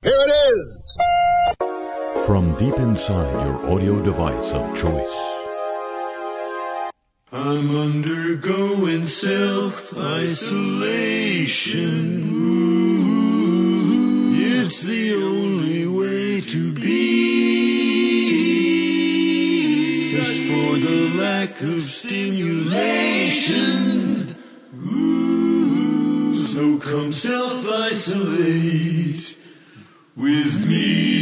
Here it is! From deep inside your audio device of choice. I'm undergoing self isolation. It's the only way to be. Just for the lack of stimulation. Ooh, so come self isolate with me.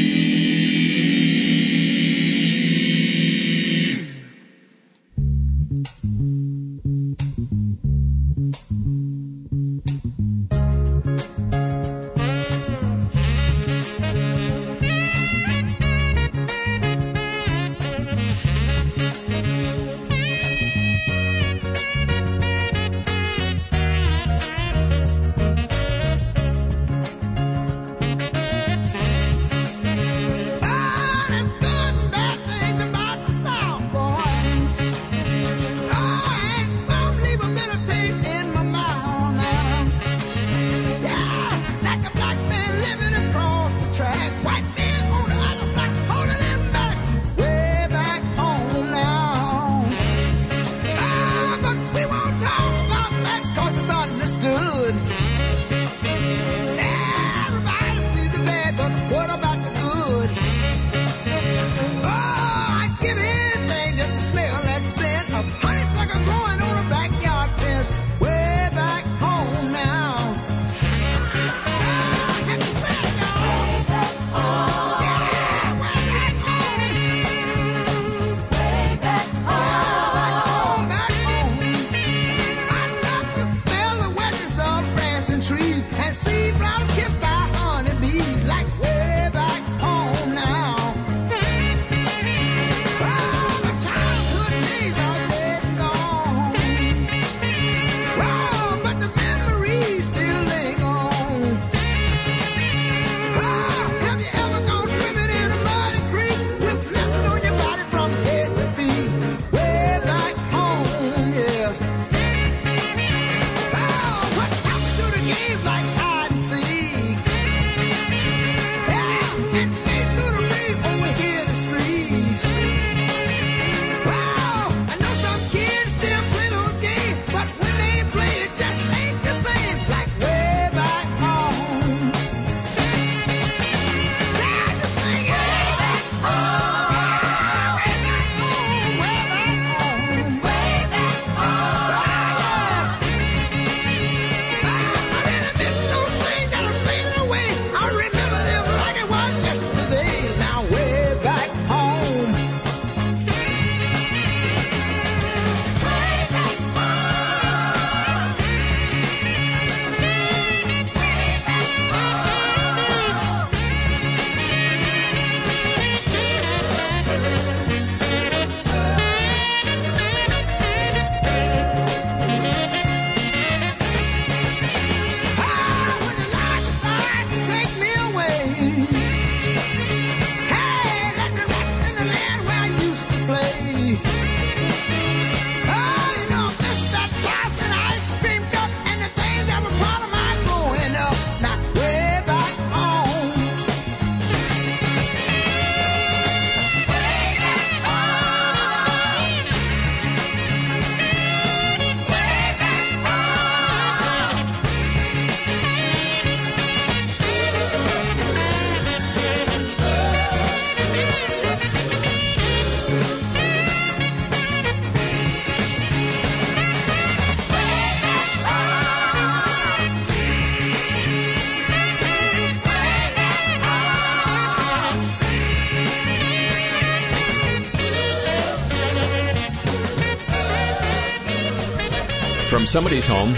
Somebody's home.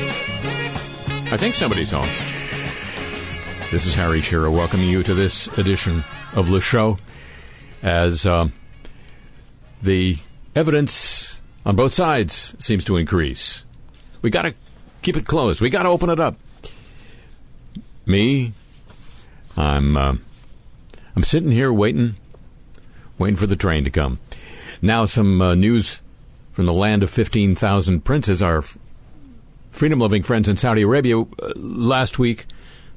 I think somebody's home. This is Harry Shearer welcoming you to this edition of the show as uh, the evidence on both sides seems to increase. We got to keep it closed. We got to open it up. Me, I'm uh, I'm sitting here waiting, waiting for the train to come. Now, some uh, news from the land of fifteen thousand princes. Our freedom loving friends in Saudi Arabia uh, last week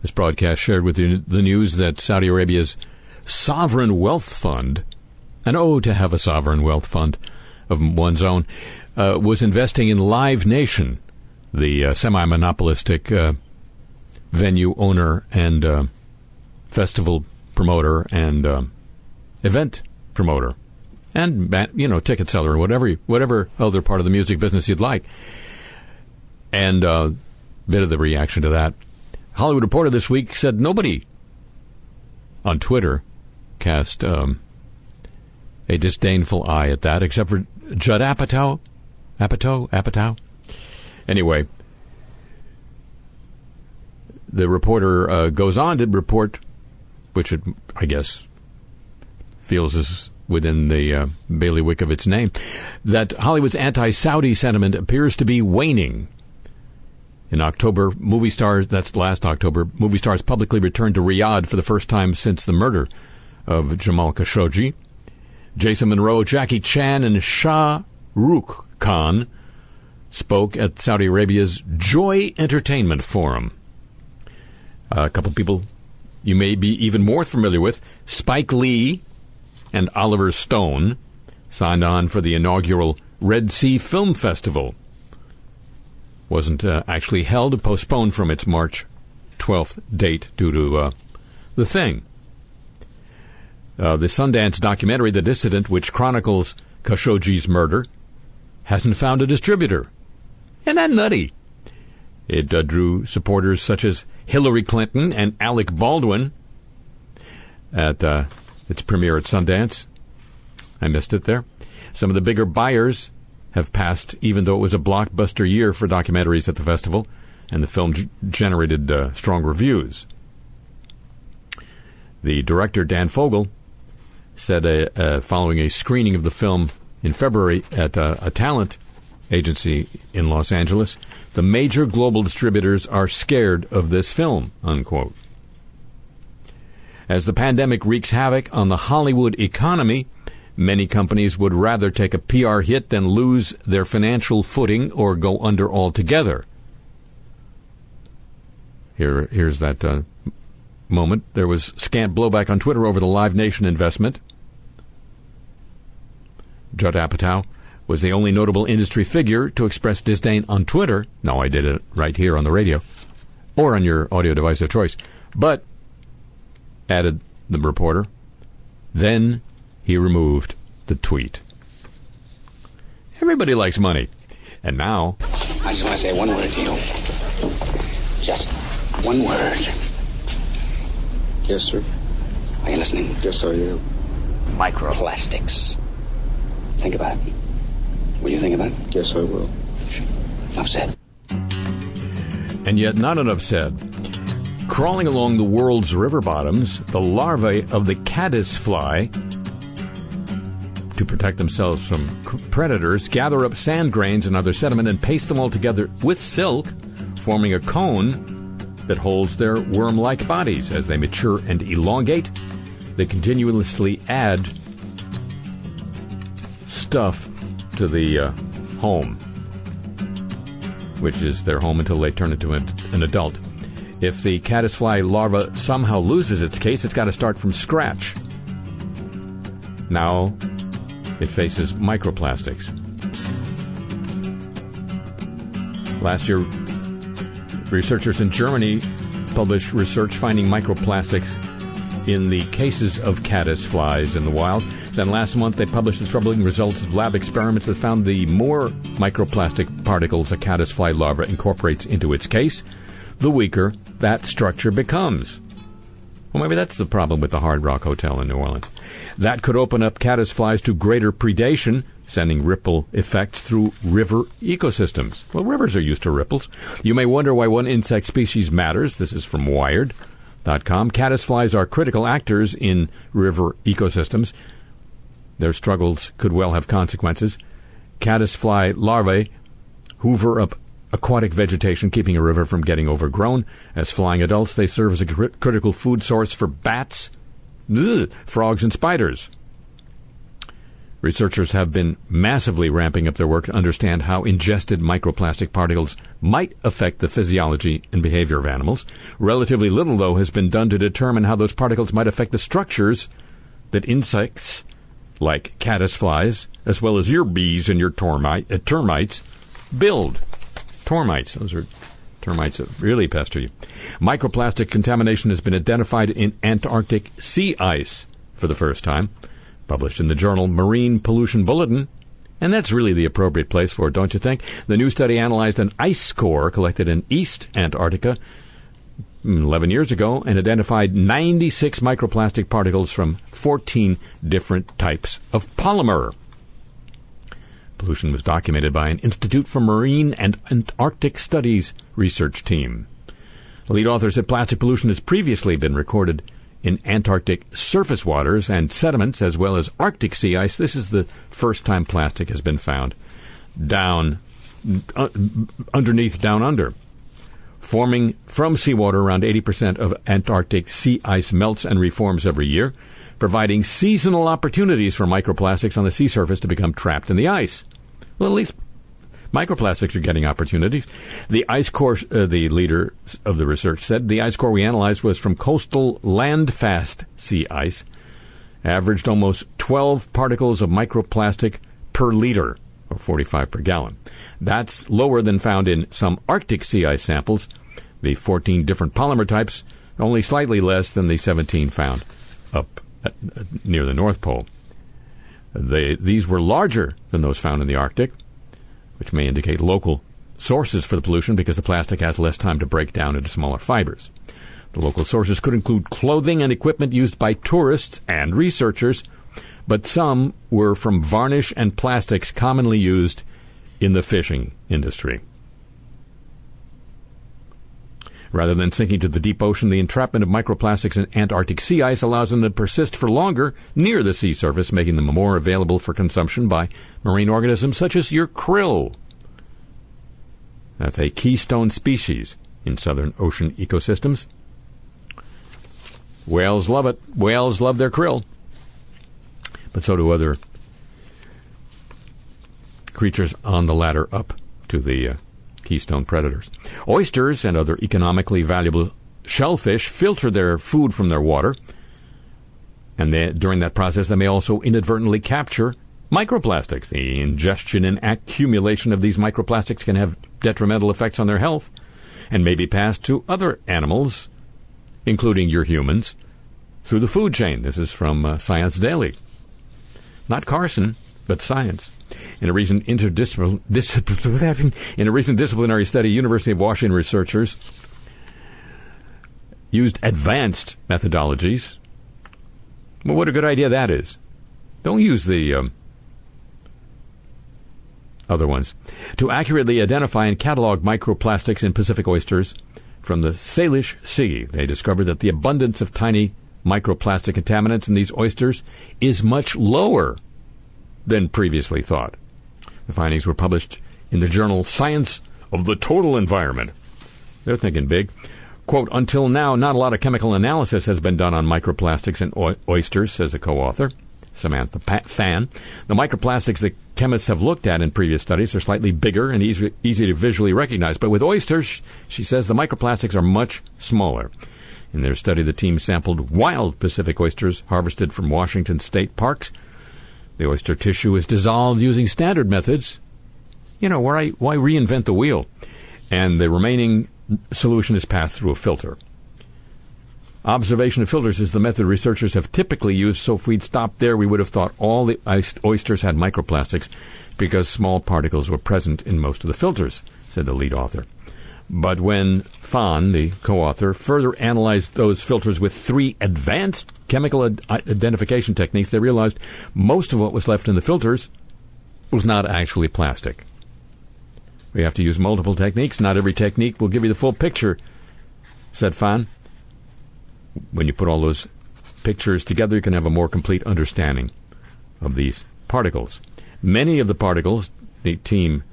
This broadcast shared with you the news that Saudi Arabia's sovereign wealth fund, and oh, to have a sovereign wealth fund of one's own, uh, was investing in Live Nation, the uh, semi monopolistic uh, venue owner and uh, festival promoter and uh, event promoter and you know ticket seller whatever whatever other part of the music business you'd like and a uh, bit of the reaction to that. Hollywood reporter this week said nobody on twitter cast um, a disdainful eye at that except for judd apatow. Apatow? Apatow? Anyway the reporter uh, goes on to report which it, i guess feels is within the uh, bailiwick of its name, that Hollywood's anti Saudi sentiment appears to be waning. In October, movie stars, that's last October, movie stars publicly returned to Riyadh for the first time since the murder of Jamal Khashoggi. Jason Momoa, Jackie Chan, and Shah Rukh Khan spoke at Saudi Arabia's Joy Entertainment Forum. Uh, a couple people you may be even more familiar with Spike Lee and Oliver Stone signed on for the inaugural Red Sea Film Festival. Wasn't uh, actually held, postponed from its March 12th date due to uh, the thing. Uh, the Sundance documentary, The Dissident, which chronicles Khashoggi's murder, hasn't found a distributor. Isn't that nutty? It uh, drew supporters such as Hillary Clinton and Alec Baldwin at uh, its premiere at Sundance. I missed it there. Some of the bigger buyers have passed, even though it was a blockbuster year for documentaries at the festival, and the film g- generated uh, strong reviews. The director, Dan Fogel, said uh, following a screening of the film in February at uh, a talent agency in Los Angeles, the major global distributors are scared of this film, unquote. As the pandemic wreaks havoc on the Hollywood economy, many companies would rather take a PR hit than lose their financial footing or go under altogether. Here, here's that uh, moment. There was scant blowback on Twitter over the Live Nation investment. Judd Apatow was the only notable industry figure to express disdain on Twitter. No, I did it right here on the radio or on your audio device of choice. But added the reporter. Then he removed the tweet. Everybody likes money. And now. I just want to say one word to you. Just one word. Yes, sir. Are you listening? Yes, I am. Microplastics. Think about it. Will you think about it? Yes, I will. Enough said. And yet, not enough said. Crawling along the world's river bottoms, the larvae of the caddisfly, to protect themselves from predators, gather up sand grains and other sediment and paste them all together with silk, forming a cone that holds their worm like bodies. As they mature and elongate, they continuously add stuff to the uh, home, which is their home until they turn into an adult. If the caddisfly larva somehow loses its case, it's got to start from scratch. Now it faces microplastics. Last year, researchers in Germany published research finding microplastics in the cases of caddisflies in the wild. Then last month, they published the troubling results of lab experiments that found the more microplastic particles a caddisfly larva incorporates into its case, the weaker that structure becomes. Well, maybe that's the problem with the Hard Rock Hotel in New Orleans. That could open up caddisflies to greater predation, sending ripple effects through river ecosystems. Well, rivers are used to ripples. You may wonder why one insect species matters. This is from Wired.com. Caddisflies are critical actors in river ecosystems. Their struggles could well have consequences. Caddisfly larvae hoover up aquatic vegetation, keeping a river from getting overgrown. As flying adults, they serve as a cr- critical food source for bats, ugh, frogs, and spiders. Researchers have been massively ramping up their work to understand how ingested microplastic particles might affect the physiology and behavior of animals. Relatively little, though, has been done to determine how those particles might affect the structures that insects like caddisflies, as well as your bees and your termite, uh, termites, build. Termites, those are termites that really pester you. Microplastic contamination has been identified in Antarctic sea ice for the first time published in the journal Marine Pollution Bulletin. And that's really the appropriate place for it, don't you think? The new study analyzed an ice core collected in East Antarctica mm, 11 years ago and identified 96 microplastic particles from 14 different types of polymer. Pollution was documented by an Institute for Marine and Antarctic Studies research team. The lead author said plastic pollution has previously been recorded in Antarctic surface waters and sediments, as well as Arctic sea ice. This is the first time plastic has been found down uh, underneath down under. Forming from seawater, around 80% of Antarctic sea ice melts and reforms every year, providing seasonal opportunities for microplastics on the sea surface to become trapped in the ice. Well, at least Microplastics are getting opportunities. The ice core, uh, the leader of the research said, the ice core we analyzed was from coastal land-fast sea ice, averaged almost 12 particles of microplastic per liter, or 45 per gallon. That's lower than found in some Arctic sea ice samples. The 14 different polymer types, only slightly less than the 17 found up near the North Pole. They, these were larger than those found in the Arctic which may indicate local sources for the pollution because the plastic has less time to break down into smaller fibers. The local sources could include clothing and equipment used by tourists and researchers, but some were from varnish and plastics commonly used in the fishing industry. Rather than sinking to the deep ocean, the entrapment of microplastics in Antarctic sea ice allows them to persist for longer near the sea surface, making them more available for consumption by marine organisms such as your krill. That's a keystone species in southern ocean ecosystems. Whales love it. Whales love their krill. But so do other creatures on the ladder up to the uh, keystone predators. Oysters and other economically valuable shellfish filter their food from their water, and they, during that process, they may also inadvertently capture microplastics. The ingestion and accumulation of these microplastics can have detrimental effects on their health and may be passed to other animals, including your humans, through the food chain. This is from uh, Science Daily. Not Carson, but Science. In a recent interdisciplinary, in a recent disciplinary study, University of Washington researchers used advanced methodologies. Well, what a good idea that is. Don't use the um, other ones. To accurately identify and catalog microplastics in Pacific oysters from the Salish Sea, they discovered that the abundance of tiny microplastic contaminants in these oysters is much lower than previously thought. The findings were published in the journal Science of the Total Environment. They're thinking big. Quote, until now, not a lot of chemical analysis has been done on microplastics in oysters, says a co author, Samantha Phan. The microplastics that chemists have looked at in previous studies are slightly bigger and easy, easy to visually recognize. But with oysters, she says the microplastics are much smaller. In their study, the team sampled wild Pacific oysters harvested from Washington state parks the oyster tissue is dissolved using standard methods. You know, why, why reinvent the wheel? And the remaining solution is passed through a filter. Observation of filters is the method researchers have typically used, so if we'd stopped there, we would have thought all the oysters had microplastics because small particles were present in most of the filters, said the lead author. But when Phan, the co author, further analyzed those filters with three advanced chemical ad- identification techniques, they realized most of what was left in the filters was not actually plastic. We have to use multiple techniques. Not every technique will give you the full picture, said Phan. When you put all those pictures together, you can have a more complete understanding of these particles. Many of the particles, the team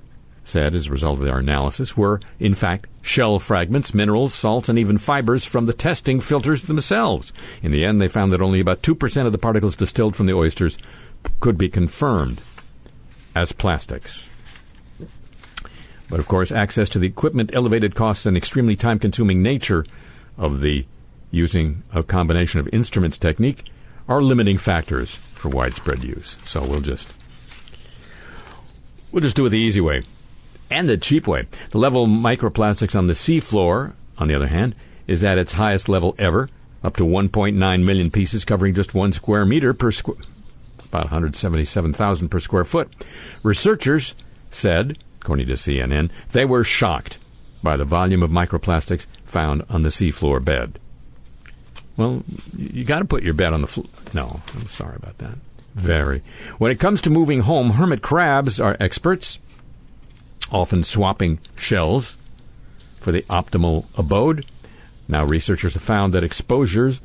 said as a result of their analysis were, in fact, shell fragments, minerals, salts, and even fibers from the testing filters themselves. In the end, they found that only about 2% of the particles distilled from the oysters could be confirmed as plastics. But of course, access to the equipment, elevated costs, and extremely time consuming nature of the using a combination of instruments technique are limiting factors for widespread use. So we'll just we'll just do it the easy way and the cheap way. The level of microplastics on the seafloor, on the other hand, is at its highest level ever, up to 1.9 million pieces covering just one square meter per square about 177,000 per square foot. Researchers said, according to CNN, they were shocked by the volume of microplastics found on the seafloor bed. Well, you got to put your bed on the floor. No, I'm sorry about that. Very. When it comes to moving home, hermit crabs are experts, often swapping shells for the optimal abode. Now, researchers have found that exposures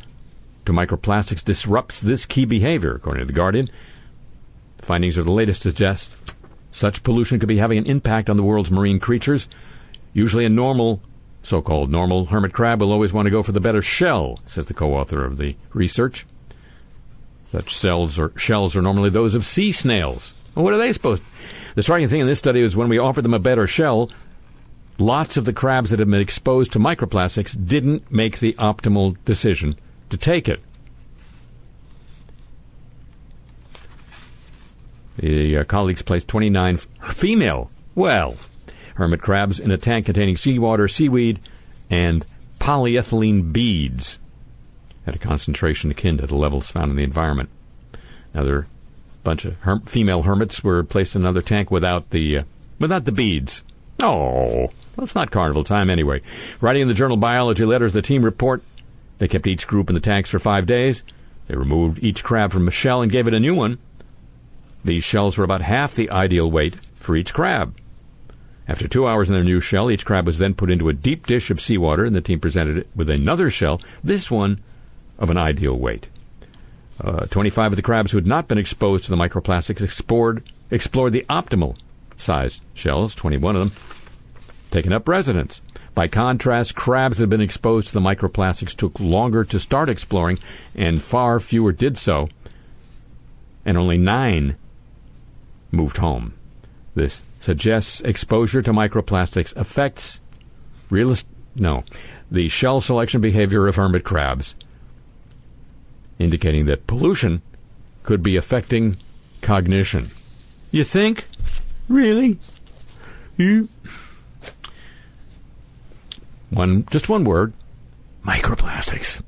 to microplastics disrupts this key behavior, according to The Guardian. The findings are the latest to suggest such pollution could be having an impact on the world's marine creatures. Usually a normal, so-called normal hermit crab will always want to go for the better shell, says the co-author of the research. Such cells or shells are normally those of sea snails. Well, what are they supposed to? The striking thing in this study was when we offered them a better shell, lots of the crabs that had been exposed to microplastics didn't make the optimal decision to take it. The uh, colleagues placed 29 f- female, well, hermit crabs in a tank containing seawater, seaweed, and polyethylene beads at a concentration akin to the levels found in the environment. Another bunch of her- female hermits were placed in another tank without the uh, without the beads. Oh, it's not carnival time anyway. Writing in the journal Biology Letters, the team report they kept each group in the tanks for five days. They removed each crab from a shell and gave it a new one. These shells were about half the ideal weight for each crab. After two hours in their new shell, each crab was then put into a deep dish of seawater, and the team presented it with another shell, this one of an ideal weight. Uh, 25 of the crabs who had not been exposed to the microplastics explored, explored the optimal sized shells, 21 of them, taking up residence. By contrast, crabs that had been exposed to the microplastics took longer to start exploring, and far fewer did so, and only nine moved home. This suggests exposure to microplastics affects realist no the shell selection behavior of hermit crabs, indicating that pollution could be affecting cognition. You think? Really? You? One, just one word: microplastics.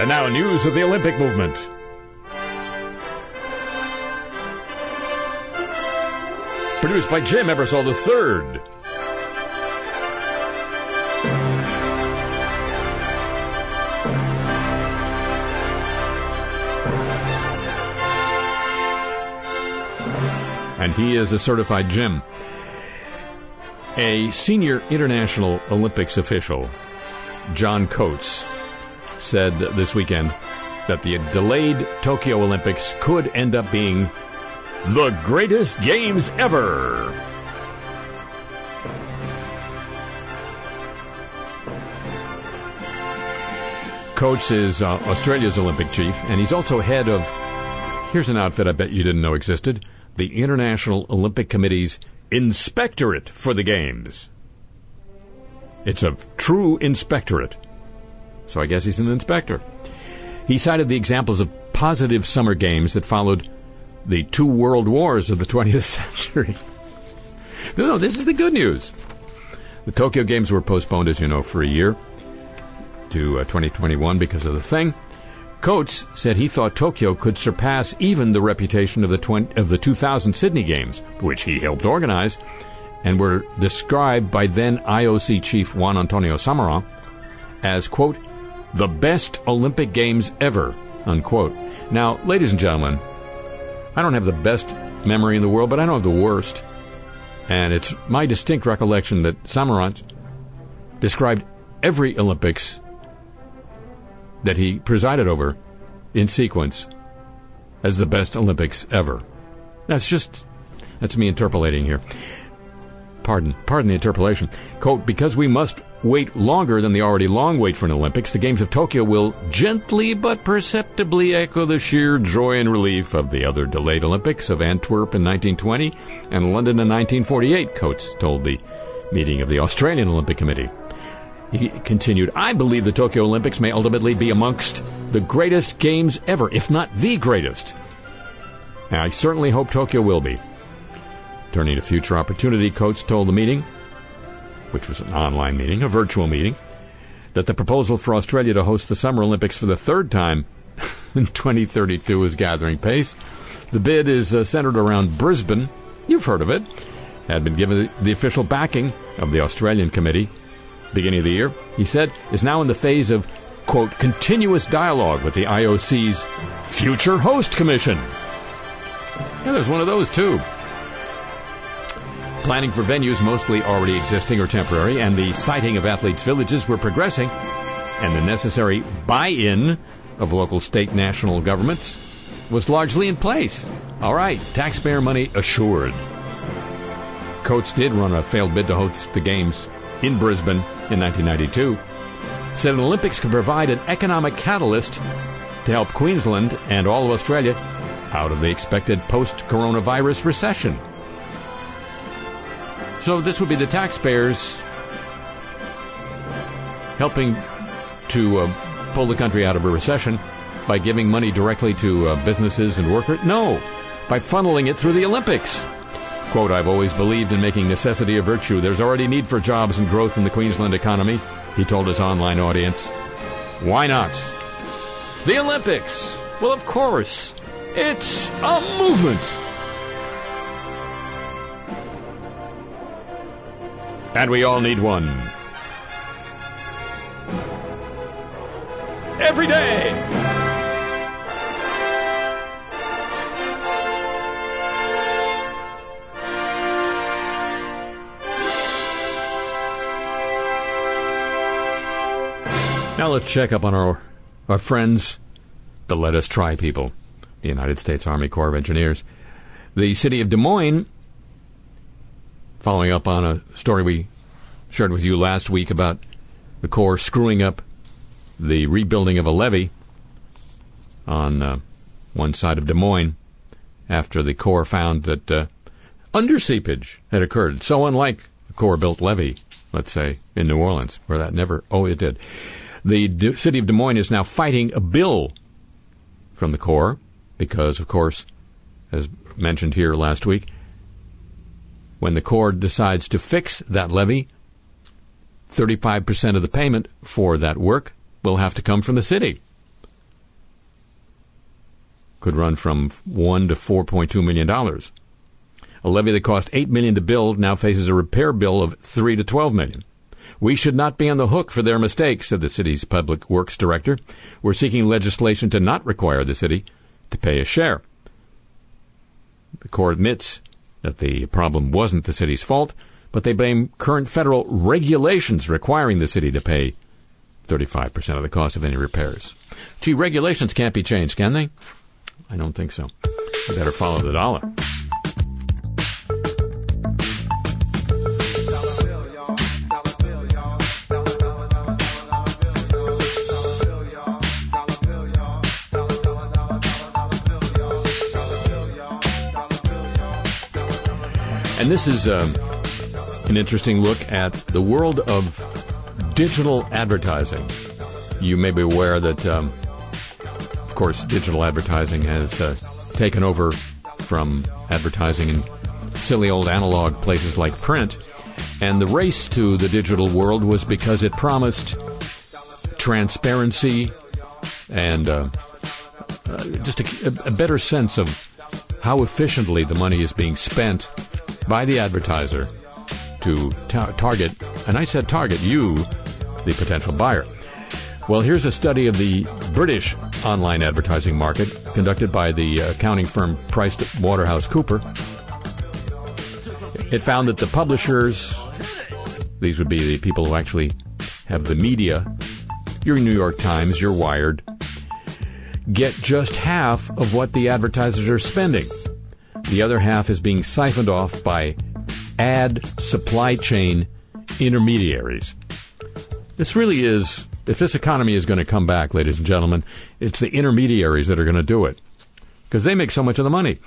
And now, news of the Olympic movement. Produced by Jim Ebersol III. And he is a certified gym. A senior International Olympics official, John Coates, said this weekend that the delayed Tokyo Olympics could end up being the greatest games ever. Coates is uh, Australia's Olympic chief, and he's also head of. Here's an outfit I bet you didn't know existed the International Olympic Committee's Inspectorate for the Games. It's a true inspectorate. So I guess he's an inspector. He cited the examples of positive summer games that followed the two world wars of the 20th century. no, no, this is the good news. The Tokyo Games were postponed, as you know, for a year to uh, 2021 because of the thing. Coates said he thought Tokyo could surpass even the reputation of the 20, of the 2000 Sydney Games, which he helped organize, and were described by then IOC chief Juan Antonio Samaranch as quote the best Olympic Games ever unquote. Now, ladies and gentlemen, I don't have the best memory in the world, but I don't have the worst. And it's my distinct recollection that Samaranch described every Olympics that he presided over in sequence as the best Olympics ever. That's just, that's me interpolating here. Pardon, pardon the interpolation. Quote, because we must wait longer than the already long wait for an Olympics, the Games of Tokyo will gently but perceptibly echo the sheer joy and relief of the other delayed Olympics of Antwerp in 1920 and London in 1948, Coates told the meeting of the Australian Olympic Committee. He continued, I believe the Tokyo Olympics may ultimately be amongst the greatest games ever, if not the greatest. I certainly hope Tokyo will be. Turning to future opportunity, Coates told the meeting, which was an online meeting, a virtual meeting, that the proposal for Australia to host the Summer Olympics for the third time in 2032 is gathering pace. The bid is uh, centered around Brisbane. You've heard of it. Had been given the official backing of the Australian committee beginning of the year. He said is now in the phase of quote continuous dialogue with the IOC's future host commission. Yeah, there's one of those too. Planning for venues mostly already existing or temporary, and the siting of athletes' villages were progressing, and the necessary buy in of local, state, national governments was largely in place. All right, taxpayer money assured. Coates did run a failed bid to host the Games in Brisbane in 1992. Said an Olympics could provide an economic catalyst to help Queensland and all of Australia out of the expected post coronavirus recession. So this would be the taxpayers helping to uh, pull the country out of a recession by giving money directly to uh, businesses and workers? No, by funneling it through the Olympics. Quote, I've always believed in making necessity a virtue. There's already need for jobs and growth in the Queensland economy, he told his online audience. Why not? The Olympics! Well, of course. It's a movement. And we all need one. Every day! Now let's check up on our, our friends, the Let Us Try people, the United States Army Corps of Engineers. The city of Des Moines following up on a story we shared with you last week about the Corps screwing up the rebuilding of a levee on uh, one side of Des Moines after the Corps found that uh, underseepage had occurred. So unlike the Corps built levee, let's say, in New Orleans, where that never, oh, it did. The D- city of Des Moines is now fighting a bill from the Corps because, of course, as mentioned here last week, when the Corps decides to fix that levee, 35% of the payment for that work will have to come from the city. Could run from 1 to 4.2 million dollars. A levee that cost 8 million to build now faces a repair bill of 3 to 12 million. We should not be on the hook for their mistakes, said the city's public works director. We're seeking legislation to not require the city to pay a share. The Corps admits that the problem wasn't the city's fault, but they blame current federal regulations requiring the city to pay 35% of the cost of any repairs. Gee, regulations can't be changed, can they? I don't think so. You better follow the dollar. And this is um, an interesting look at the world of digital advertising. You may be aware that, um, of course, digital advertising has uh, taken over from advertising in silly old analog places like print. And the race to the digital world was because it promised transparency and uh, uh, just a, a better sense of how efficiently the money is being spent by the advertiser to ta- target, and I said target you, the potential buyer. Well, here's a study of the British online advertising market conducted by the uh, accounting firm Price Waterhouse Cooper. It found that the publishers, these would be the people who actually have the media, your New York Times, your Wired, get just half of what the advertisers are spending. The other half is being siphoned off by ad supply chain intermediaries. This really is, if this economy is going to come back, ladies and gentlemen, it's the intermediaries that are going to do it because they make so much of the money.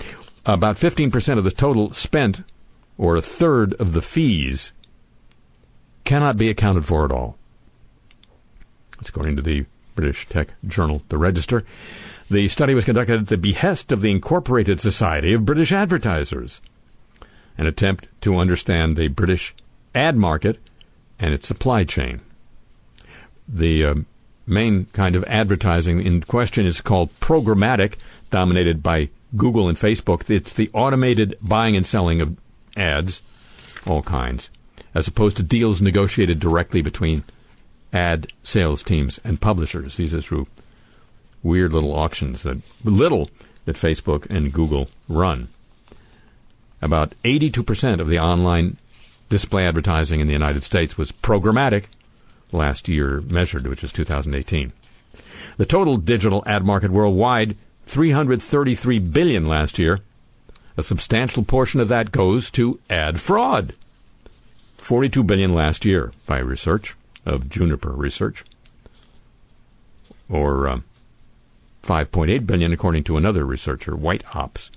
About 15% of the total spent, or a third of the fees, cannot be accounted for at all. That's according to the British tech journal, The Register. The study was conducted at the behest of the Incorporated Society of British Advertisers, an attempt to understand the British ad market and its supply chain. The uh, main kind of advertising in question is called programmatic, dominated by Google and Facebook. It's the automated buying and selling of ads, all kinds, as opposed to deals negotiated directly between ad sales teams and publishers. These are through weird little auctions that little that Facebook and Google run. About 82% of the online display advertising in the United States was programmatic last year measured, which is 2018. The total digital ad market worldwide 333 billion last year. A substantial portion of that goes to ad fraud. 42 billion last year by research of Juniper Research, or um, 5.8 billion according to another researcher, White Ops.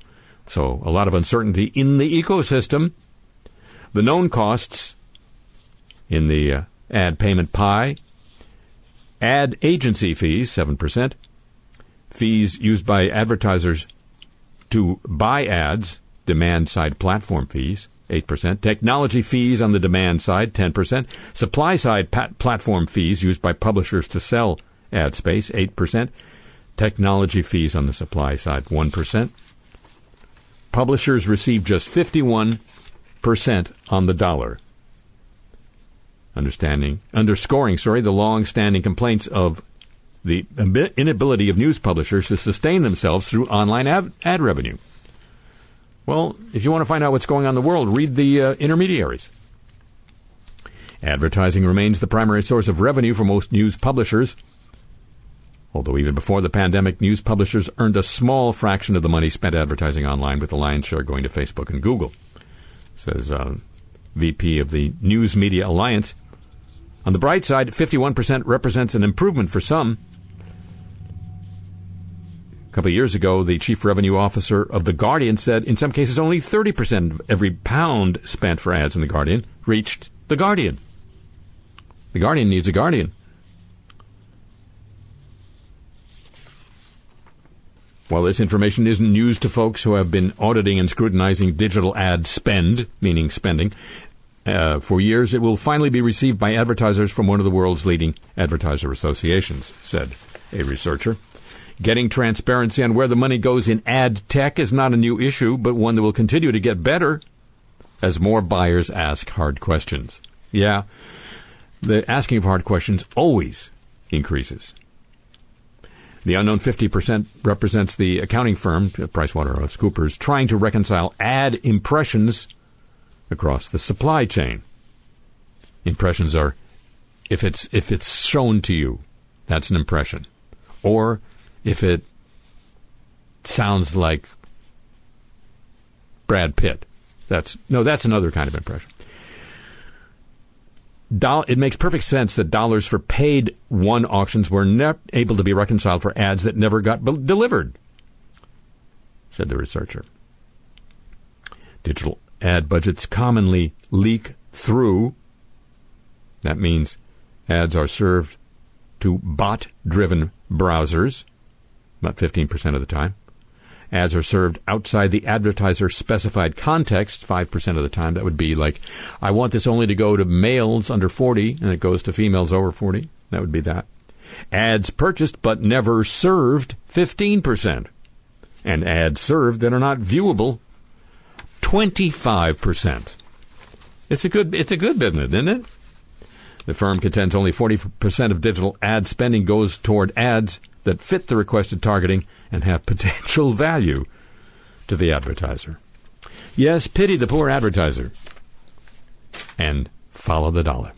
So a lot of uncertainty in the ecosystem. The known costs in the uh, ad payment pie, ad agency fees, 7%, fees used by advertisers to buy ads, demand side platform fees, 8%, technology fees on the demand side, 10%, supply side pat- platform fees used by publishers to sell ad space, 8%, technology fees on the supply side, 1%. Publishers receive just 51% on the dollar. Understanding, underscoring, sorry, the long-standing complaints of the inability of news publishers to sustain themselves through online ad, ad revenue. Well, if you want to find out what's going on in the world, read the uh, intermediaries. Advertising remains the primary source of revenue for most news publishers. Although even before the pandemic, news publishers earned a small fraction of the money spent advertising online, with the lion's share going to Facebook and Google, says uh, VP of the News Media Alliance. On the bright side, 51% represents an improvement for some. A couple of years ago, the chief revenue officer of The Guardian said in some cases only 30% of every pound spent for ads in The Guardian reached The Guardian. The Guardian needs a Guardian. While this information isn't news to folks who have been auditing and scrutinizing digital ad spend, meaning spending, uh, for years, it will finally be received by advertisers from one of the world's leading advertiser associations, said a researcher. Getting transparency on where the money goes in ad tech is not a new issue, but one that will continue to get better as more buyers ask hard questions. Yeah, the asking of hard questions always increases. The unknown 50% represents the accounting firm, uh, PricewaterhouseCoopers, trying to reconcile ad impressions across the supply chain. Impressions are if it's if it's shown to you, that's an impression. Or if it sounds like Brad Pitt. That's no, that's another kind of impression. Do- it makes perfect sense that dollars for paid one auctions were not able to be reconciled for ads that never got be- delivered, said the researcher. Digital ad budgets commonly leak through. That means ads are served to bot driven browsers, about 15% of the time. Ads are served outside the advertiser specified context, 5% of the time. That would be like, I want this only to go to males under 40, and it goes to females over 40. That would be that. Ads purchased but never served, 15%. And ads served that are not viewable, 25%. It's a good it's a good business, isn't it? The firm contends only 40% of digital ad spending goes toward ads that fit the requested targeting and have potential value to the advertiser. Yes, pity the poor advertiser. And follow the dollar.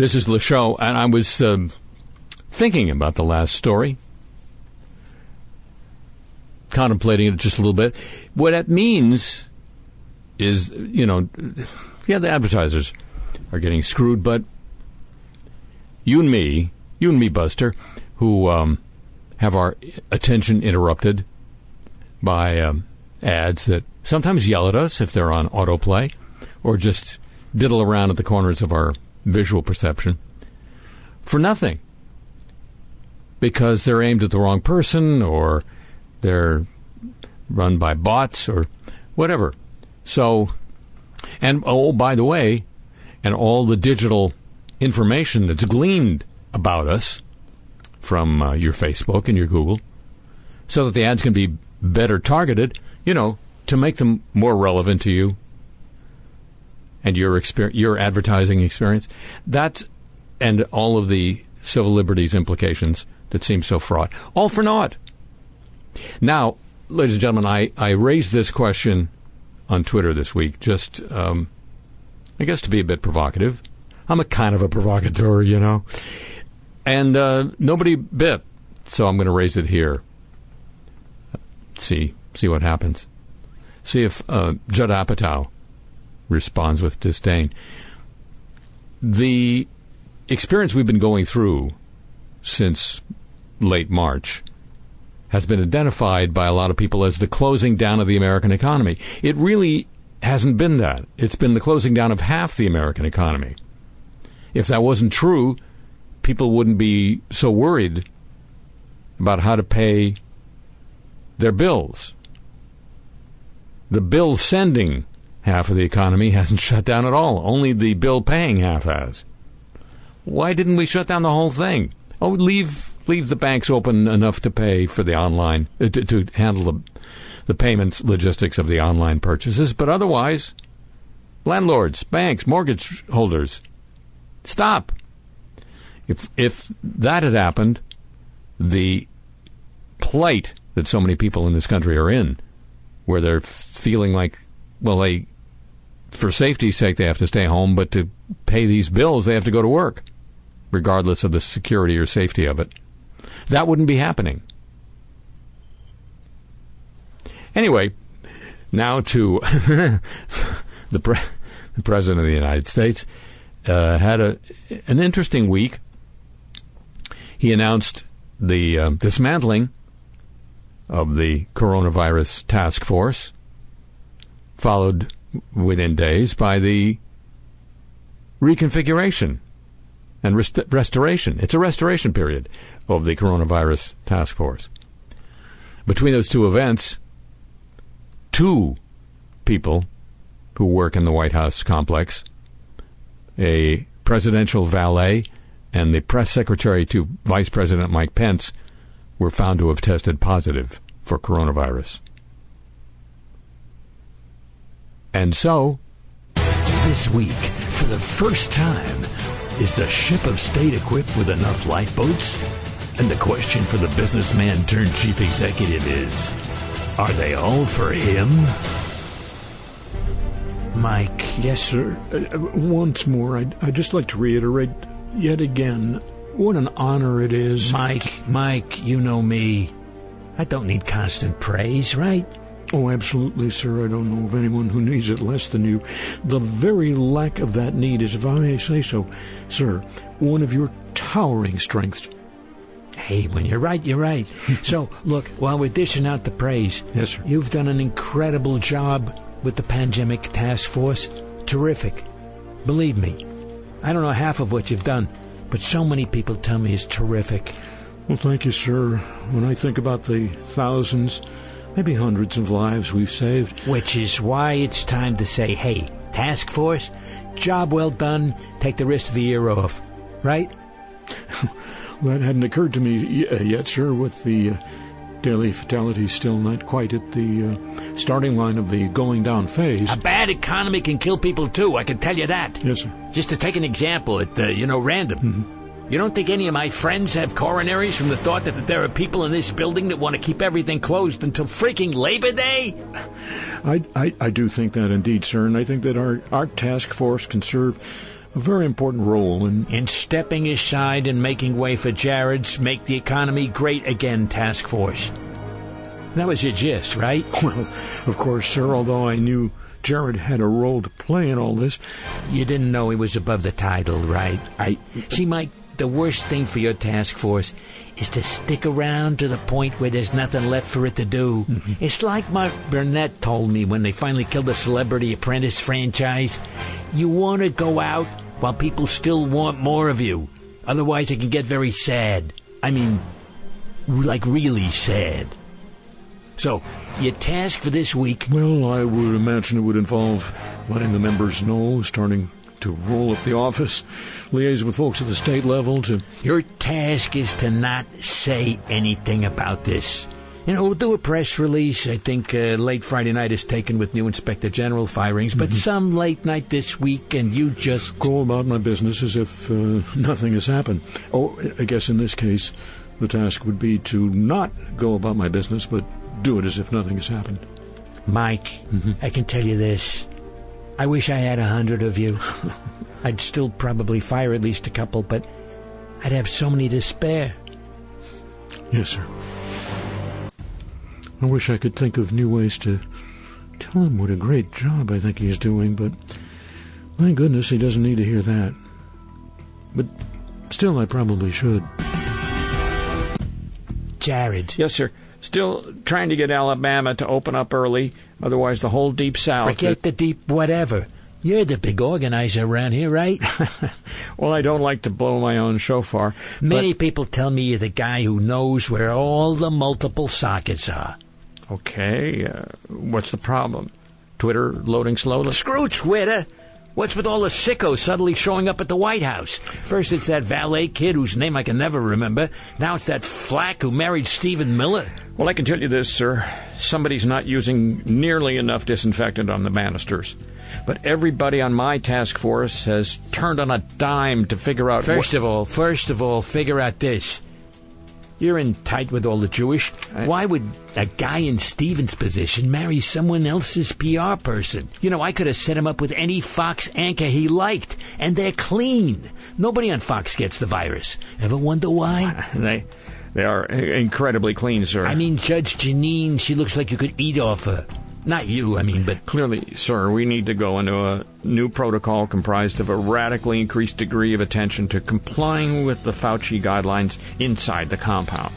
This is show, and I was um, thinking about the last story, contemplating it just a little bit. What that means is, you know, yeah, the advertisers are getting screwed, but you and me, you and me, Buster, who um, have our attention interrupted by um, ads that sometimes yell at us if they're on autoplay or just diddle around at the corners of our visual perception for nothing because they're aimed at the wrong person or they're run by bots or whatever. So, and oh, by the way, and all the digital information that's gleaned about us from uh, your Facebook and your Google so that the ads can be better targeted, you know, to make them more relevant to you and your exper- your advertising experience. That and all of the civil liberties implications that seem so fraught. All for naught. Now, ladies and gentlemen, I, I raised this question on Twitter this week, just, um, I guess, to be a bit provocative. I'm a kind of a provocateur, you know. And uh, nobody bit, so I'm going to raise it here. See, see what happens. See if uh, Judd Apatow responds with disdain. The experience we've been going through since late March has been identified by a lot of people as the closing down of the American economy. It really hasn't been that. It's been the closing down of half the American economy. If that wasn't true, people wouldn't be so worried about how to pay their bills. The bill sending half of the economy hasn't shut down at all. Only the bill paying half has. Why didn't we shut down the whole thing? Oh, leave leave the banks open enough to pay for the online uh, to, to handle the the payments logistics of the online purchases, but otherwise, landlords, banks, mortgage holders, stop. If if that had happened, the plight that so many people in this country are in, where they're feeling like, well, they for safety's sake they have to stay home, but to pay these bills they have to go to work regardless of the security or safety of it. That wouldn't be happening. Anyway, now to the, pre- the President of the United States uh, had a an interesting week. He announced the uh, dismantling of the coronavirus task force, followed within days by the reconfiguration and rest- restoration. It's a restoration period of the coronavirus task force. Between those two events, two people who work in the White House complex, a presidential valet and the press secretary to Vice President Mike Pence, were found to have tested positive for coronavirus. And so, this week, for the first time, is the ship of state equipped with enough lifeboats? And the question for the businessman turned chief executive is Are they all for him? Mike. Yes, sir. Uh, uh, once more, I'd, I'd just like to reiterate yet again what an honor it is. Mike, Mike, you know me. I don't need constant praise, right? Oh, absolutely, sir. I don't know of anyone who needs it less than you. The very lack of that need is, if I may say so, sir, one of your towering strengths. Hey, when you're right, you're right. so, look, while we're dishing out the praise, yes, sir. you've done an incredible job with the pandemic task force. Terrific. Believe me, I don't know half of what you've done, but so many people tell me it's terrific. Well, thank you, sir. When I think about the thousands, maybe hundreds of lives we've saved. Which is why it's time to say, hey, task force, job well done, take the rest of the year off. Right? Well, that hadn't occurred to me yet, sir, with the uh, daily fatalities still not quite at the uh, starting line of the going down phase. A bad economy can kill people too, I can tell you that. Yes, sir. Just to take an example at, uh, you know, random. Mm-hmm. You don't think any of my friends have coronaries from the thought that, there are people in this building that want to keep everything closed until freaking Labor Day? I, I, I do think that indeed, sir, and I think that our, our task force can serve a very important role in in stepping aside and making way for Jared's Make the Economy Great Again task force. That was your gist, right? Well, of course, sir, although I knew Jared had a role to play in all this. You didn't know he was above the title, right? I See, Mike, the worst thing for your task force is to stick around to the point where there's nothing left for it to do. Mm-hmm. It's like Mark Burnett told me when they finally killed the Celebrity Apprentice franchise. You want to go out while people still want more of you. Otherwise, it can get very sad. I mean, like really sad. So, your task for this week Well, I would imagine it would involve letting the members know, starting to roll up the office, liaise with folks at the state level to. Your task is to not say anything about this. You know, we'll do a press release. I think uh, late Friday night is taken with new Inspector General firings, but some late night this week, and you just Go about my business as if uh, nothing has happened. Oh, I guess in this case, the task would be to not go about my business, but do it as if nothing has happened. Mike, I can tell you this. I wish I had a hundred of you. I'd still probably fire at least a couple, but I'd have so many to spare. Yes, sir. I wish I could think of new ways to tell him what a great job I think he's doing, but thank goodness he doesn't need to hear that. But still, I probably should. Jared, yes, sir. still trying to get Alabama to open up early. Otherwise, the whole deep south. Forget the deep whatever. You're the big organizer around here, right? well, I don't like to blow my own shofar. Many people tell me you're the guy who knows where all the multiple sockets are. Okay, uh, what's the problem? Twitter loading slowly? Screw Twitter. What's with all the sickos suddenly showing up at the White House? First it's that valet kid whose name I can never remember. Now it's that flack who married Stephen Miller. Well, I can tell you this, sir. Somebody's not using nearly enough disinfectant on the banisters. But everybody on my task force has turned on a dime to figure out. First of all, first of all, figure out this. You're in tight with all the Jewish. I- Why would a guy in Stephen's position marry someone else's PR person? You know, I could have set him up with any Fox anchor he liked, and they're clean. Nobody on Fox gets the virus. Ever wonder why? They, they are incredibly clean, sir. I mean, Judge Jeanine, she looks like you could eat off her. Not you, I mean, but Clearly, sir, we need to go into a new protocol comprised of a radically increased degree of attention to complying with the Fauci guidelines inside the compound.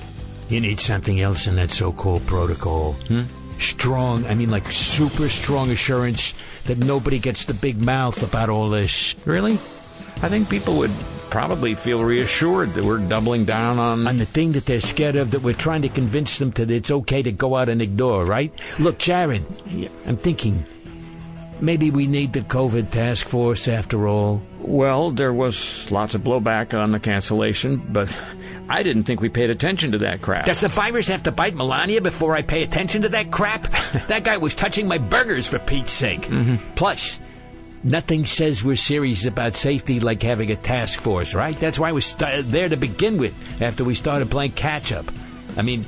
you need something else in that so-called protocol. Hmm? Strong, I mean, like super strong assurance that nobody gets the big mouth about all this. Really? I think people would probably feel reassured that we're doubling down on. on the thing that they're scared of that we're trying to convince them to that it's okay to go out and ignore, right? Look, Sharon, I'm thinking maybe we need the COVID task force after all. Well, there was lots of blowback on the cancellation, but I didn't think we paid attention to that crap. Does the virus have to bite Melania before I pay attention to that crap? that guy was touching my burgers for Pete's sake. Mm-hmm. Plus, nothing says we're serious about safety like having a task force, right? That's why we're st- there to begin with after we started playing catch up. I mean,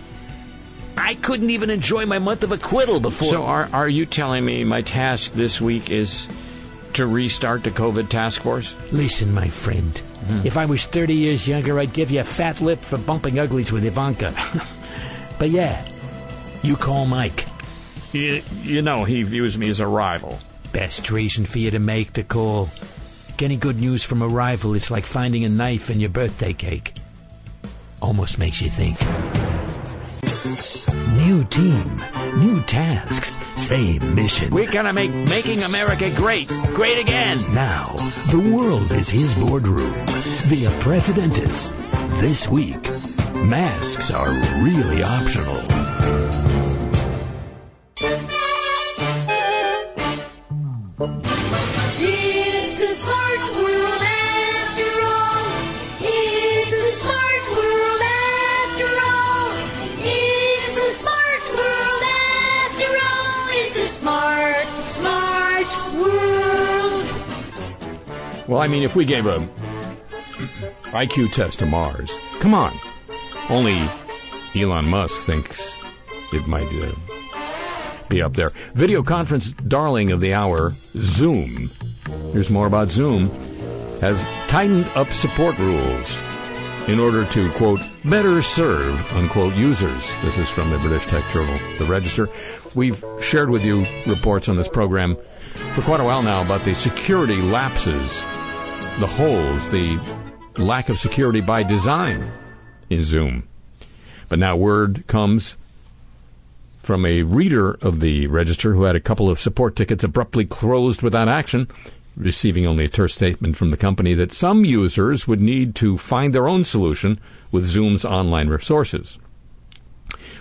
I couldn't even enjoy my month of acquittal before. So, are, are you telling me my task this week is to restart the COVID task force? Listen, my friend. Hmm. If I was 30 years younger, I'd give you a fat lip for bumping uglies with Ivanka. but yeah, you call Mike. You, you know, he views me as a rival. Best reason for you to make the call. Getting good news from a rival is like finding a knife in your birthday cake. Almost makes you think. New team, new tasks, same mission. We're gonna make making America great, great again. Now, the world is his boardroom. The Presidentis. This week, masks are really optional. Well, I mean, if we gave a IQ test to Mars, come on. Only Elon Musk thinks it might uh, be up there. Video conference darling of the hour, Zoom. Here's more about Zoom. Has tightened up support rules in order to, quote, better serve, unquote, users. This is from the British tech journal, The Register. We've shared with you reports on this program for quite a while now about the security lapses, the holes, the lack of security by design in Zoom. But now word comes from a reader of the register who had a couple of support tickets abruptly closed without action, receiving only a terse statement from the company that some users would need to find their own solution with Zoom's online resources.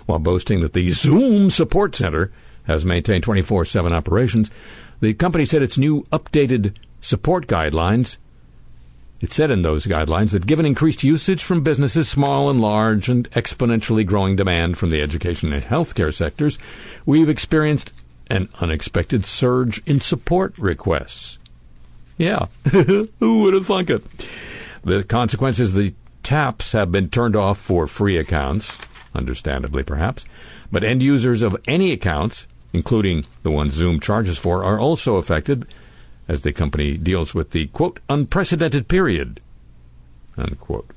While boasting that the Zoom Support Center has maintained 24 7 operations, the company said its new updated support guidelines it said in those guidelines that given increased usage from businesses small and large and exponentially growing demand from the education and healthcare sectors, we've experienced an unexpected surge in support requests. Yeah, who would have thunk it? The consequence is the taps have been turned off for free accounts, understandably perhaps, but end users of any accounts, including the ones Zoom charges for, are also affected as the company deals with the quote unprecedented period unquote.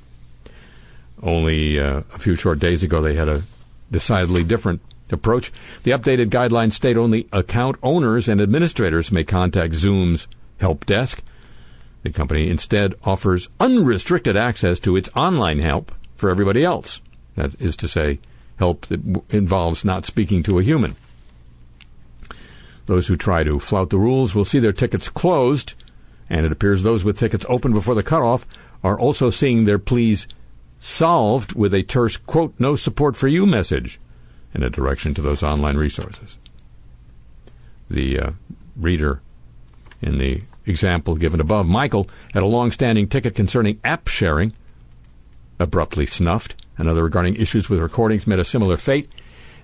Only uh, a few short days ago, they had a decidedly different approach. The updated guidelines state only account owners and administrators may contact Zoom's help desk. The company instead offers unrestricted access to its online help for everybody else. That is to say, help that involves not speaking to a human. Those who try to flout the rules will see their tickets closed, and it appears those with tickets open before the cutoff are also seeing their pleas solved with a terse, quote, no support for you message in a direction to those online resources. The uh, reader in the example given above, Michael had a long standing ticket concerning app sharing, abruptly snuffed. Another regarding issues with recordings met a similar fate.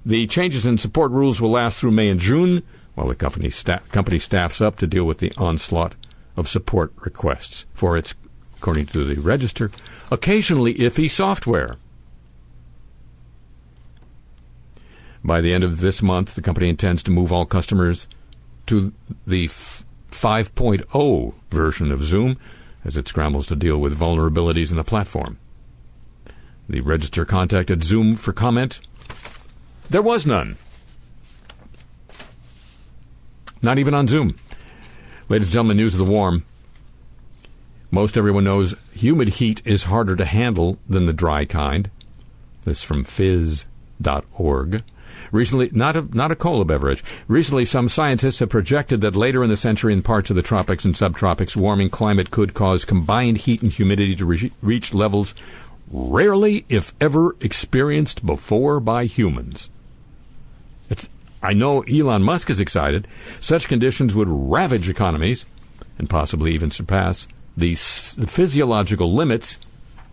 The changes in support rules will last through May and June, while the company, sta- company staffs up to deal with the onslaught of support requests for its, according to the register, occasionally iffy software. By the end of this month, the company intends to move all customers to the f- 5.0 version of Zoom as it scrambles to deal with vulnerabilities in the platform. The register contacted Zoom for comment. There was none. Not even on Zoom. Ladies and gentlemen, news of the warm. Most everyone knows humid heat is harder to handle than the dry kind. This from phys.org. Recently, not a, not a cola beverage. Recently, some scientists have projected that later in the century in parts of the tropics and subtropics, warming climate could cause combined heat and humidity to re- reach levels rarely, if ever, experienced before by humans. I know Elon Musk is excited. Such conditions would ravage economies and possibly even surpass the, s- the physiological limits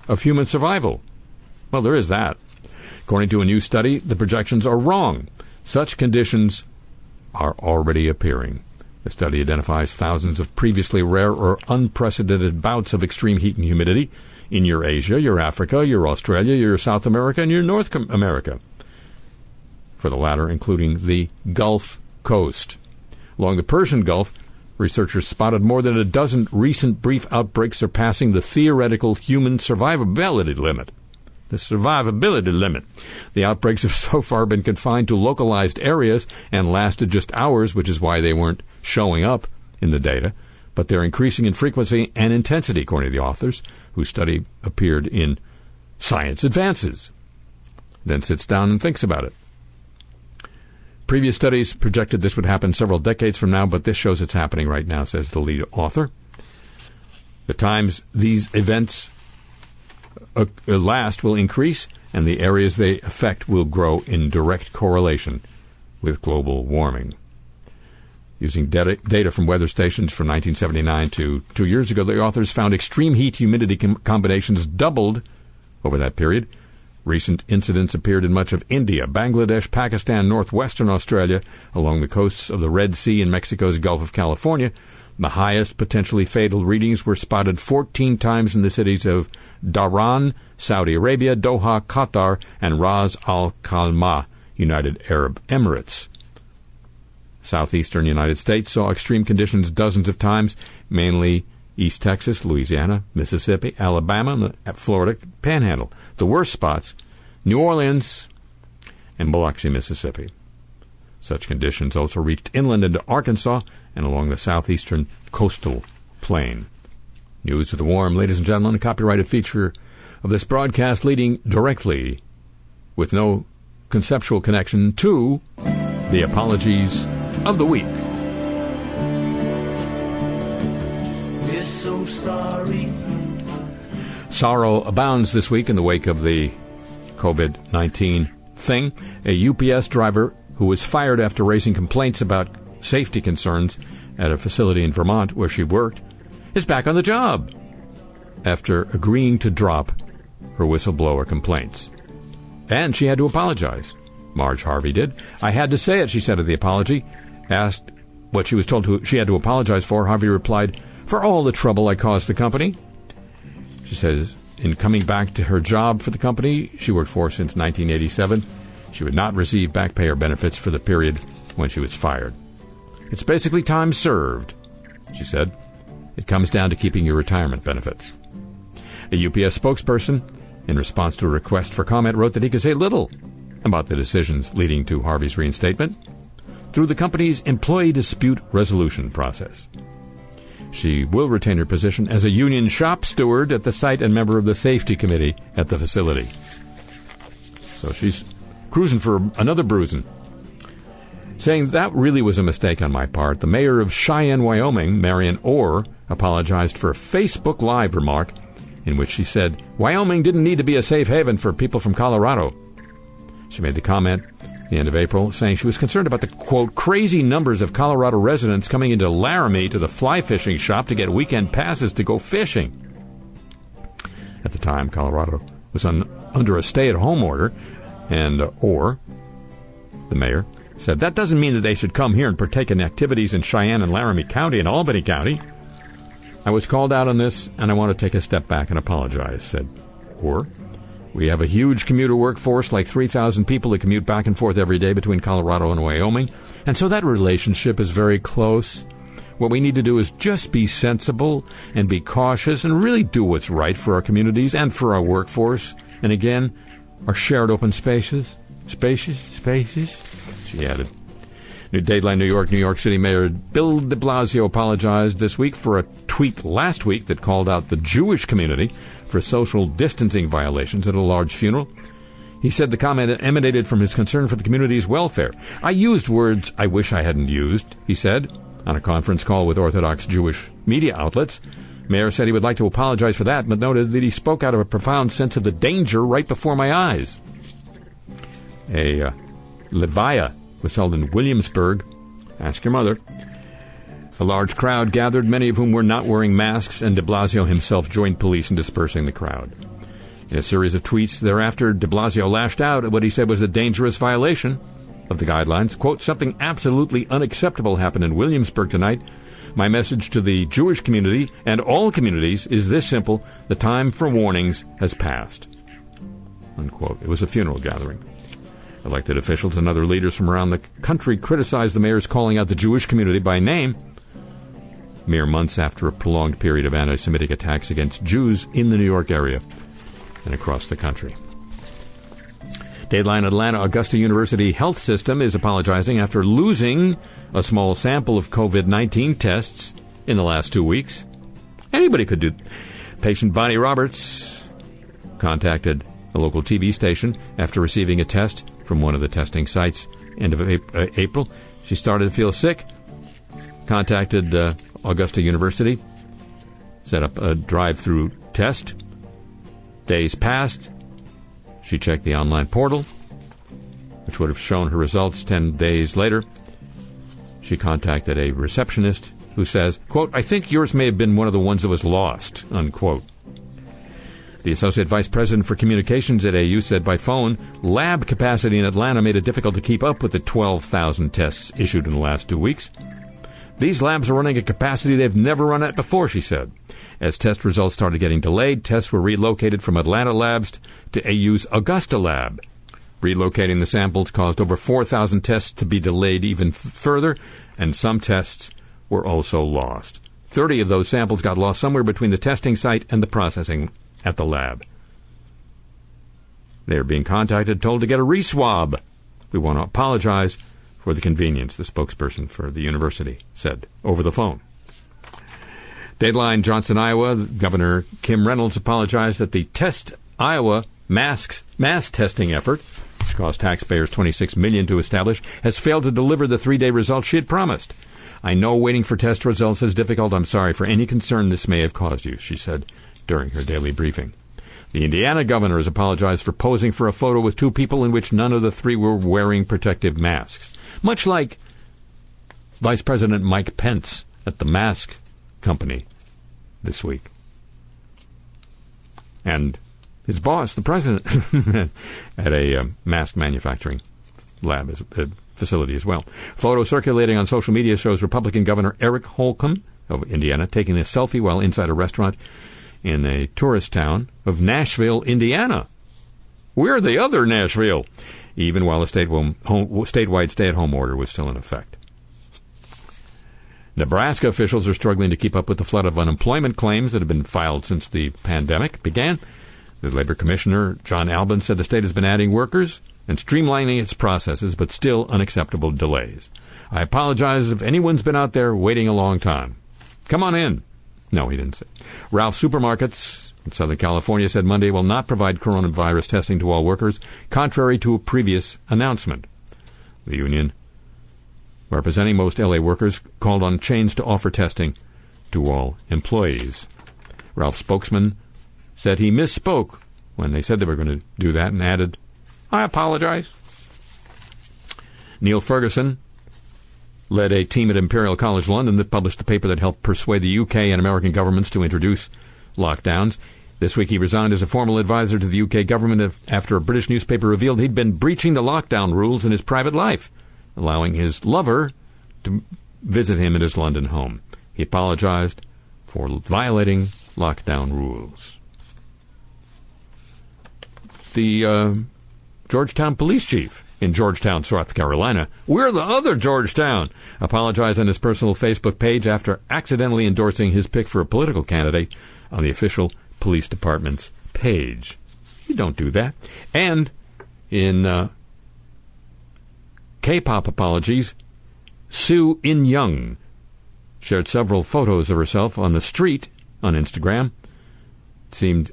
of human survival. Well, there is that. According to a new study, the projections are wrong. Such conditions are already appearing. The study identifies thousands of previously rare or unprecedented bouts of extreme heat and humidity in your Asia, your Africa, your Australia, your South America, and your North America. For the latter, including the Gulf Coast. Along the Persian Gulf, researchers spotted more than a dozen recent brief outbreaks surpassing the theoretical human survivability limit. The survivability limit. The outbreaks have so far been confined to localized areas and lasted just hours, which is why they weren't showing up in the data. But they're increasing in frequency and intensity, according to the authors, whose study appeared in Science Advances. Then sits down and thinks about it. Previous studies projected this would happen several decades from now, but this shows it's happening right now, says the lead author. The times these events uh, uh, last will increase, and the areas they affect will grow in direct correlation with global warming. Using data, from weather stations from 1979 to two years ago, the authors found extreme heat humidity com- combinations doubled over that period. Recent incidents appeared in much of India, Bangladesh, Pakistan, northwestern Australia, along the coasts of the Red Sea and Mexico's Gulf of California. The highest potentially fatal readings were spotted 14 times in the cities of Dhahran, Saudi Arabia, Doha, Qatar, and Ras Al Khaimah, United Arab Emirates. Southeastern United States saw extreme conditions dozens of times, mainly East Texas, Louisiana, Mississippi, Alabama, Florida Panhandle. The worst spots, New Orleans and Biloxi, Mississippi. Such conditions also reached inland into Arkansas and along the southeastern coastal plain. News of the Warm, ladies and gentlemen, a copyrighted feature of this broadcast leading directly, with no conceptual connection, to the apologies of the week. So sorry. Sorrow abounds this week in the wake of the COVID 19 thing. A UPS driver who was fired after raising complaints about safety concerns at a facility in Vermont where she worked is back on the job after agreeing to drop her whistleblower complaints. And she had to apologize. Marge Harvey did. I had to say it, she said of the apology. Asked what she was told to, she had to apologize for, Harvey replied, For all the trouble I caused the company. She says, in coming back to her job for the company she worked for since 1987, she would not receive back pay or benefits for the period when she was fired. It's basically time served, she said. It comes down to keeping your retirement benefits. A UPS spokesperson, in response to a request for comment, wrote that he could say little about the decisions leading to Harvey's reinstatement through the company's employee dispute resolution process. She will retain her position as a union shop steward at the site and member of the safety committee at the facility. So she's cruising for another bruising. Saying that really was a mistake on my part, the mayor of Cheyenne, Wyoming, Marian Orr, apologized for a Facebook Live remark in which she said Wyoming didn't need to be a safe haven for people from Colorado. She made the comment the end of April saying she was concerned about the quote crazy numbers of Colorado residents coming into Laramie to the fly fishing shop to get weekend passes to go fishing. At the time, Colorado was on, under a stay at home order, and uh, Orr, the mayor, said that doesn't mean that they should come here and partake in activities in Cheyenne and Laramie County and Albany County. I was called out on this, and I want to take a step back and apologize, said Orr. We have a huge commuter workforce, like 3,000 people that commute back and forth every day between Colorado and Wyoming, and so that relationship is very close. What we need to do is just be sensible and be cautious and really do what's right for our communities and for our workforce. And again, our shared open spaces. Spaces? Spaces? She added. New Dateline New York, New York City Mayor Bill de Blasio apologized this week for a tweet last week that called out the Jewish community for social distancing violations at a large funeral. He said the comment emanated from his concern for the community's welfare. I used words I wish I hadn't used, he said, on a conference call with Orthodox Jewish media outlets. Mayor said he would like to apologize for that, but noted that he spoke out of a profound sense of the danger right before my eyes. A uh, Levaya was held in Williamsburg. Ask your mother. A large crowd gathered, many of whom were not wearing masks, and de Blasio himself joined police in dispersing the crowd. In a series of tweets thereafter, de Blasio lashed out at what he said was a dangerous violation of the guidelines. Quote, something absolutely unacceptable happened in Williamsburg tonight. My message to the Jewish community and all communities is this simple the time for warnings has passed. Unquote. It was a funeral gathering. Elected officials and other leaders from around the country criticized the mayor's calling out the Jewish community by name mere months after a prolonged period of anti Semitic attacks against Jews in the New York area and across the country. Dateline Atlanta Augusta University Health System is apologizing after losing a small sample of COVID 19 tests in the last two weeks. Anybody could do. Patient Bonnie Roberts contacted a local TV station after receiving a test from one of the testing sites end of uh, April. She started to feel sick, contacted uh, Augusta University, set up a drive through test. Days passed. She checked the online portal, which would have shown her results 10 days later. She contacted a receptionist who says, quote, I think yours may have been one of the ones that was lost, unquote. The Associate Vice President for Communications at AU said by phone, lab capacity in Atlanta made it difficult to keep up with the 12,000 tests issued in the last two weeks. These labs are running at capacity they've never run at before, she said. As test results started getting delayed, tests were relocated from Atlanta labs to AU's Augusta lab. Relocating the samples caused over 4,000 tests to be delayed even f- further, and some tests were also lost. 30 of those samples got lost somewhere between the testing site and the processing at the lab. They are being contacted, told to get a reswab. We want to apologize for the convenience, the spokesperson for the university said over the phone. Deadline Johnston, Iowa, Governor Kim Reynolds apologized that the Test Iowa masks, mass testing effort, which cost taxpayers 26 million to establish, has failed to deliver the three-day results she had promised. I know waiting for test results is difficult. I'm sorry for any concern this may have caused you, she said during her daily briefing. The Indiana governor has apologized for posing for a photo with two people in which none of the three were wearing protective masks. Much like Vice President Mike Pence at the mask company this week. And his boss, the president, at a uh, mask manufacturing lab as, uh, facility as well. Photo circulating on social media shows Republican Governor Eric Holcomb of Indiana taking a selfie while inside a restaurant in a tourist town of Nashville, Indiana. We're the other Nashville, even while home, statewide stay at home order was still in effect. Nebraska officials are struggling to keep up with the flood of unemployment claims that have been filed since the pandemic began. The labor commissioner, John Albin, said the state has been adding workers and streamlining its processes, but still unacceptable delays. I apologize if anyone's been out there waiting a long time. Come on in. No, he didn't say. Ralph Supermarkets in Southern California said Monday will not provide coronavirus testing to all workers, contrary to a previous announcement. The union, representing most LA workers, called on chains to offer testing to all employees. Ralph's spokesman said he misspoke when they said they were going to do that and added, I apologize. Neil Ferguson led a team at Imperial College London that published a paper that helped persuade the UK and American governments to introduce lockdowns. This week he resigned as a formal advisor to the UK government after a British newspaper revealed he'd been breaching the lockdown rules in his private life, allowing his lover to visit him at his London home. He apologized for violating lockdown rules. The uh, Georgetown police chief in Georgetown, South Carolina. We're the other Georgetown. Apologized on his personal Facebook page after accidentally endorsing his pick for a political candidate on the official police department's page. You don't do that. And in uh, K-pop apologies, Seo In Young shared several photos of herself on the street on Instagram. It seemed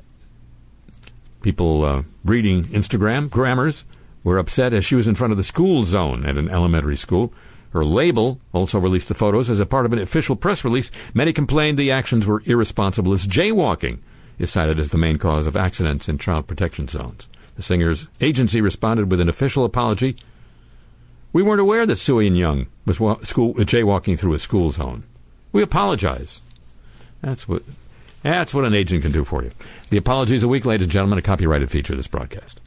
people uh, reading Instagrammers were upset as she was in front of the school zone at an elementary school. Her label also released the photos as a part of an official press release. Many complained the actions were irresponsible as jaywalking is cited as the main cause of accidents in child protection zones. The singer's agency responded with an official apology. We weren't aware that Seo In Young was wa- school, uh, jaywalking through a school zone. We apologize. That's what that's what an agent can do for you. The apology is a week, ladies and gentlemen, a copyrighted feature of this broadcast.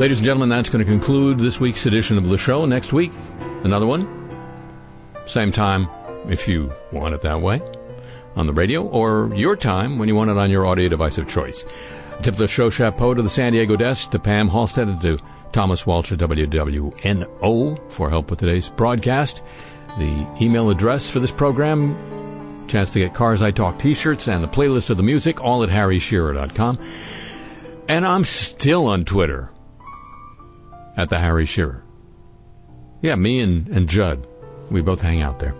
Ladies and gentlemen, that's going to conclude this week's edition of the show. Next week, another one. Same time, if you want it that way, on the radio, or your time when you want it on your audio device of choice. Tip the show chapeau to the San Diego desk, to Pam Halstead, and to Thomas Walsh at WWNO for help with today's broadcast. The email address for this program, chance to get Cars I Talk t-shirts and the playlist of the music, all at harryshearer.com. And I'm still on Twitter at the Harry Shearer. Yeah, me and, and Judd. We both hang out there.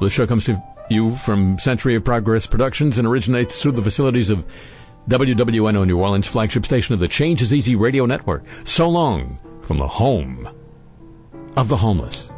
The show comes to you from Century of Progress Productions and originates through the facilities of WWNO New Orleans, flagship station of the Change is Easy radio network. So long from the home of the homeless.